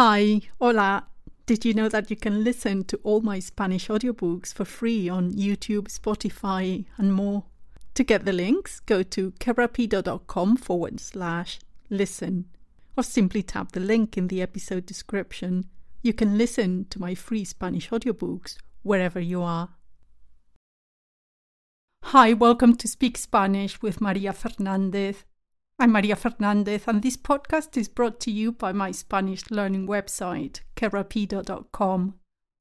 Hi, hola. Did you know that you can listen to all my Spanish audiobooks for free on YouTube, Spotify, and more? To get the links, go to kerapido.com forward slash listen, or simply tap the link in the episode description. You can listen to my free Spanish audiobooks wherever you are. Hi, welcome to Speak Spanish with Maria Fernandez. I'm Maria Fernandez, and this podcast is brought to you by my Spanish learning website, kerapido.com.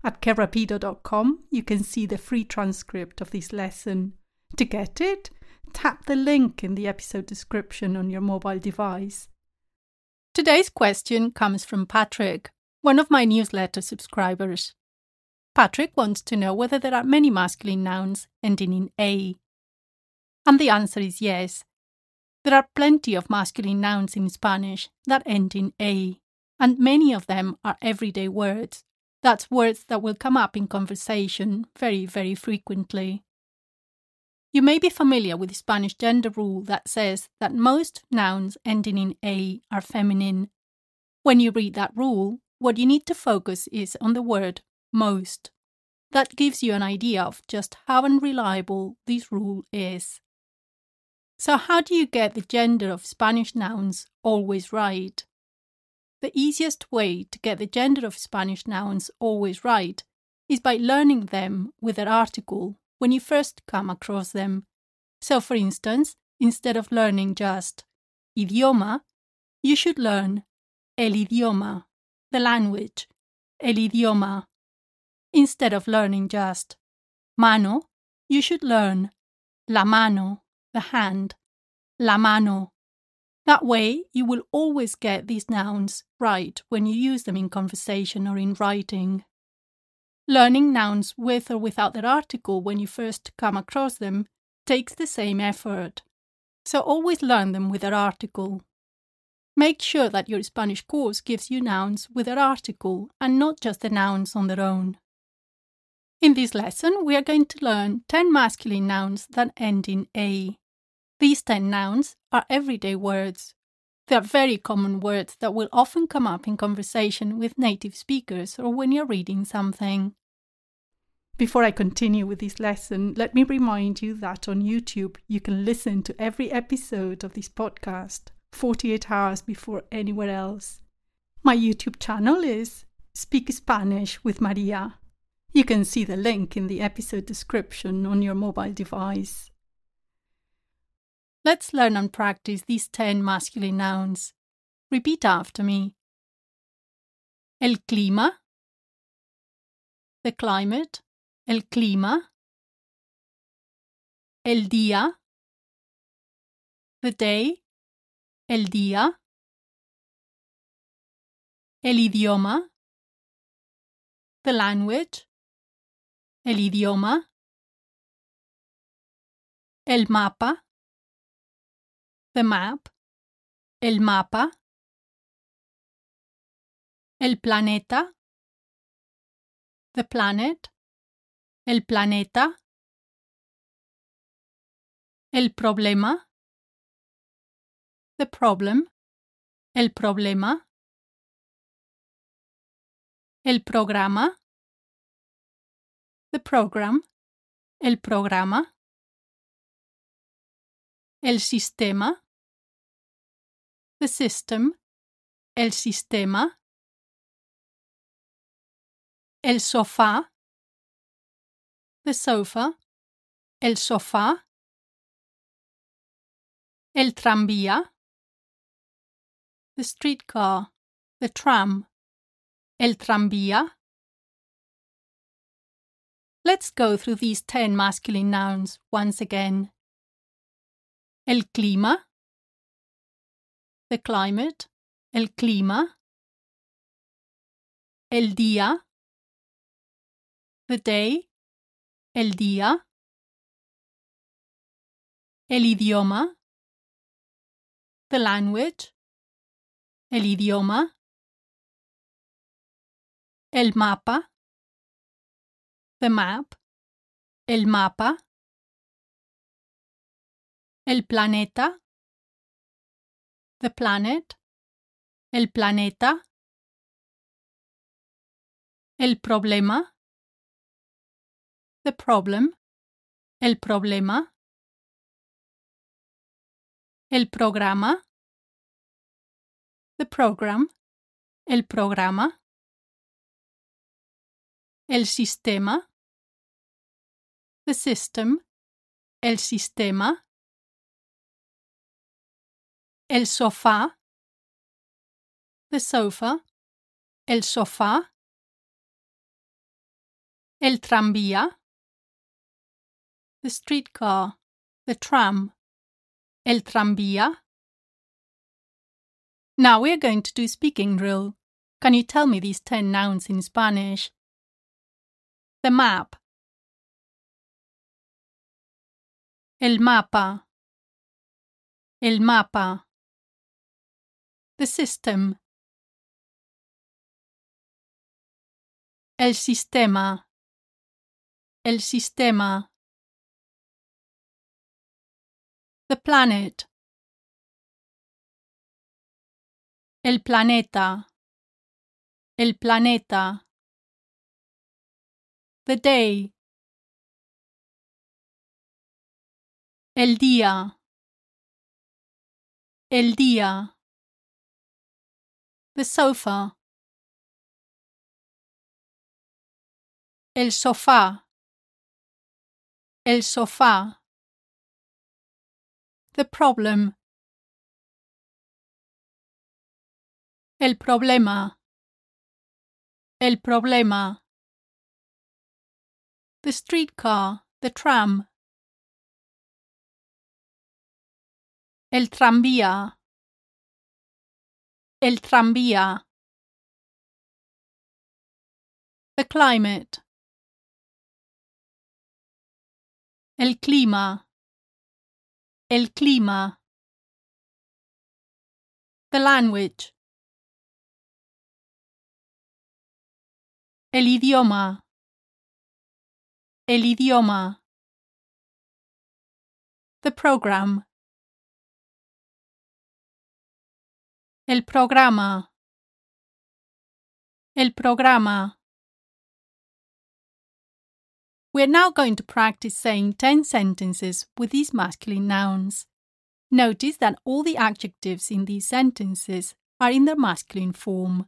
At kerapido.com, you can see the free transcript of this lesson. To get it, tap the link in the episode description on your mobile device. Today's question comes from Patrick, one of my newsletter subscribers. Patrick wants to know whether there are many masculine nouns ending in A. And the answer is yes. There are plenty of masculine nouns in Spanish that end in A, and many of them are everyday words. That's words that will come up in conversation very, very frequently. You may be familiar with the Spanish gender rule that says that most nouns ending in A are feminine. When you read that rule, what you need to focus is on the word most. That gives you an idea of just how unreliable this rule is. So, how do you get the gender of Spanish nouns always right? The easiest way to get the gender of Spanish nouns always right is by learning them with their article when you first come across them. So, for instance, instead of learning just idioma, you should learn el idioma, the language, el idioma. Instead of learning just mano, you should learn la mano, the hand, la mano. That way, you will always get these nouns right when you use them in conversation or in writing. Learning nouns with or without their article when you first come across them takes the same effort. So always learn them with their article. Make sure that your Spanish course gives you nouns with their article and not just the nouns on their own. In this lesson, we are going to learn 10 masculine nouns that end in A. These 10 nouns are everyday words. They are very common words that will often come up in conversation with native speakers or when you're reading something. Before I continue with this lesson, let me remind you that on YouTube you can listen to every episode of this podcast 48 hours before anywhere else. My YouTube channel is Speak Spanish with Maria. You can see the link in the episode description on your mobile device. Let's learn and practice these 10 masculine nouns. Repeat after me. El clima. The climate. El clima. El día. The day. El día. El idioma. The language. El idioma. El mapa the map, el mapa, el planeta, the planet, el planeta, el problema, the problem, el problema, el programa, the program, el programa, el sistema, the system, el sistema, el sofá, the sofa, el sofá, el tranvía, the streetcar, the tram, el tranvía. Let's go through these 10 masculine nouns once again. El clima, the climate, el clima, el día, the day, el día, el idioma, the language, el idioma, el mapa, the map, el mapa, el planeta, the planet, el planeta, El problema. The problem. El problema. El programa. The program. El programa. El sistema. The system. El sistema. El sofá. The sofa. El sofá. El tranvía. The streetcar. The tram. El tranvía. Now we're going to do speaking drill. Can you tell me these 10 nouns in Spanish? The map. El mapa. El mapa. The system. El sistema. El sistema. The planet. El planeta. El planeta. The day. El día. El día. The sofa. El sofá. El sofá. The problem. El problema. El problema. The streetcar. The tram. El tranvía. El tranvía. The climate. El clima. El clima. The language. El idioma. El idioma. The program. El programa. El programa. We are now going to practice saying 10 sentences with these masculine nouns. Notice that all the adjectives in these sentences are in their masculine form.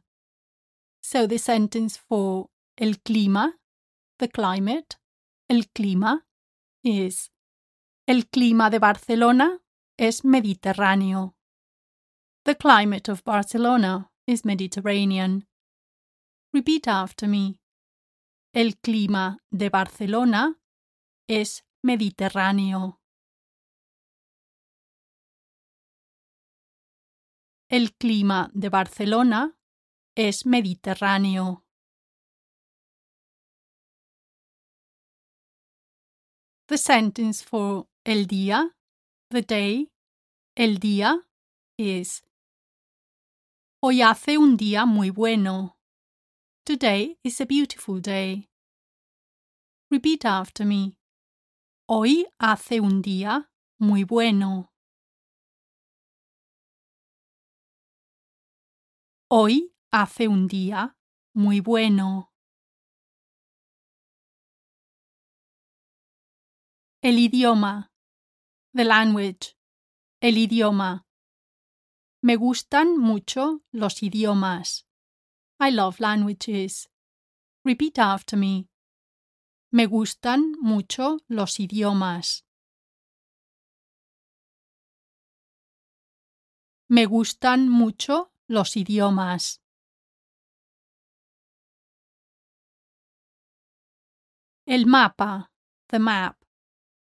So the sentence for el clima, the climate, el clima, is El clima de Barcelona es mediterráneo. The climate of Barcelona is Mediterranean. Repeat after me. El clima de Barcelona es mediterráneo. El clima de Barcelona es mediterráneo. The sentence for el día, the day, el día is Hoy hace un día muy bueno. Today is a beautiful day. Repeat after me. Hoy hace un día muy bueno. Hoy hace un día muy bueno. El idioma. The language. El idioma. Me gustan mucho los idiomas. I love languages. Repeat after me. Me gustan mucho los idiomas. Me gustan mucho los idiomas. El mapa, the map.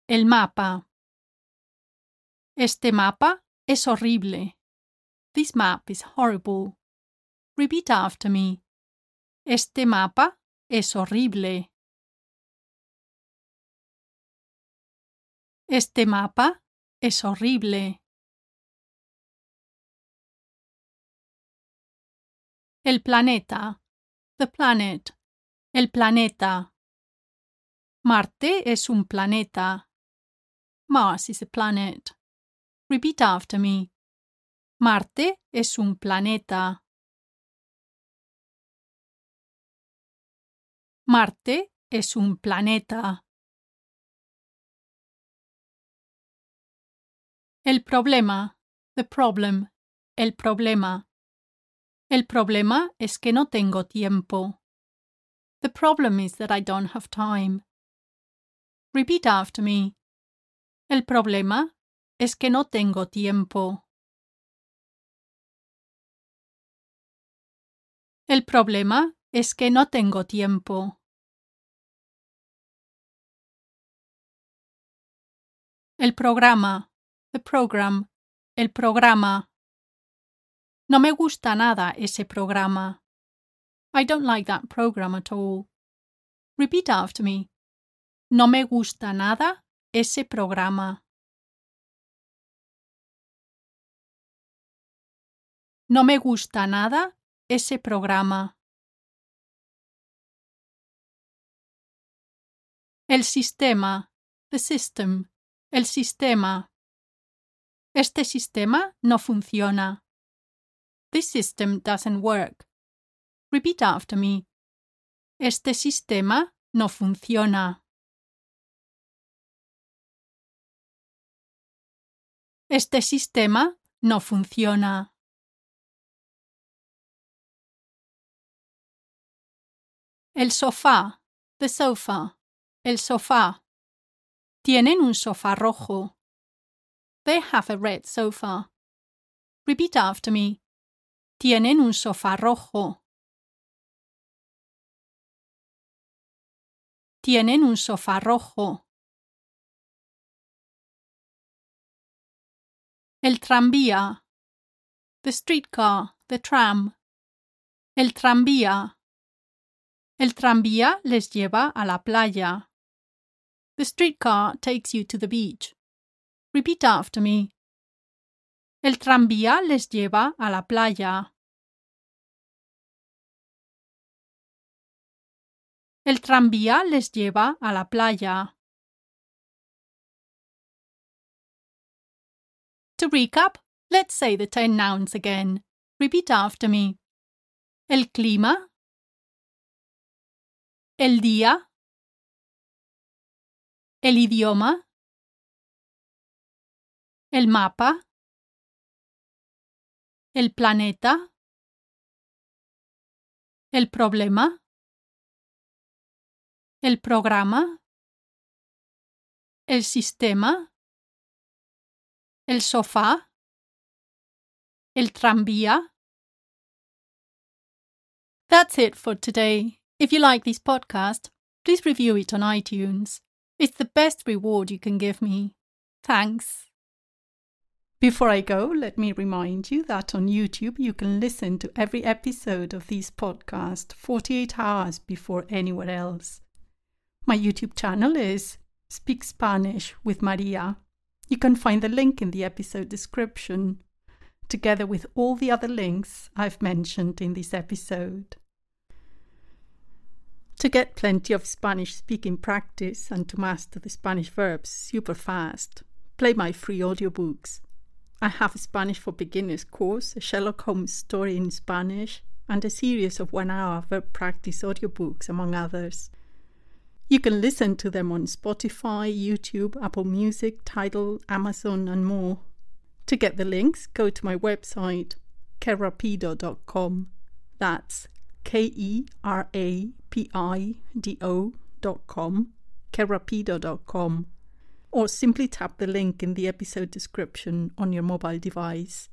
El mapa. Este mapa es horrible. This map is horrible. Repeat after me. Este mapa es horrible. Este mapa es horrible. El planeta. The planet. El planeta. Marte es un planeta. Mars is a planet. Repeat after me. Marte es un planeta. Marte es un planeta. El problema, the problem, el problema. El problema es que no tengo tiempo. The problem is that I don't have time. Repeat after me. El problema es que no tengo tiempo. El problema es que no tengo tiempo. El programa, the program, el programa. No me gusta nada ese programa. I don't like that program at all. Repeat after me. No me gusta nada ese programa. No me gusta nada ese programa. El sistema, the system, el sistema. Este sistema no funciona. This system doesn't work. Repeat after me. Este sistema no funciona. Este sistema no funciona. El sofá, the sofa, el sofá. Tienen un sofá rojo. They have a red sofa. Repeat after me. Tienen un sofá rojo. Tienen un sofá rojo. El tranvía. The streetcar, the tram. El tranvía. El tranvía les lleva a la playa. The streetcar takes you to the beach. Repeat after me. El tranvía les lleva a la playa. El tranvía les lleva a la playa. To recap, let's say the ten nouns again. Repeat after me. El clima, el día, el idioma, el mapa, el planeta, el problema, el programa, el sistema, el sofá, el tranvía. That's it for today. If you like this podcast, please review it on iTunes. It's the best reward you can give me. Thanks. Before I go, let me remind you that on YouTube you can listen to every episode of this podcast 48 hours before anywhere else. My YouTube channel is Speak Spanish with Maria. You can find the link in the episode description, together with all the other links I've mentioned in this episode. To get plenty of Spanish speaking practice and to master the Spanish verbs super fast, play my free audiobooks. I have a Spanish for Beginners course, a Sherlock Holmes story in Spanish, and a series of one hour verb practice audiobooks, among others. You can listen to them on Spotify, YouTube, Apple Music, Tidal, Amazon, and more. To get the links, go to my website, kerapido.com. That's K E R A P I D O dot com, kerapido dot com, or simply tap the link in the episode description on your mobile device.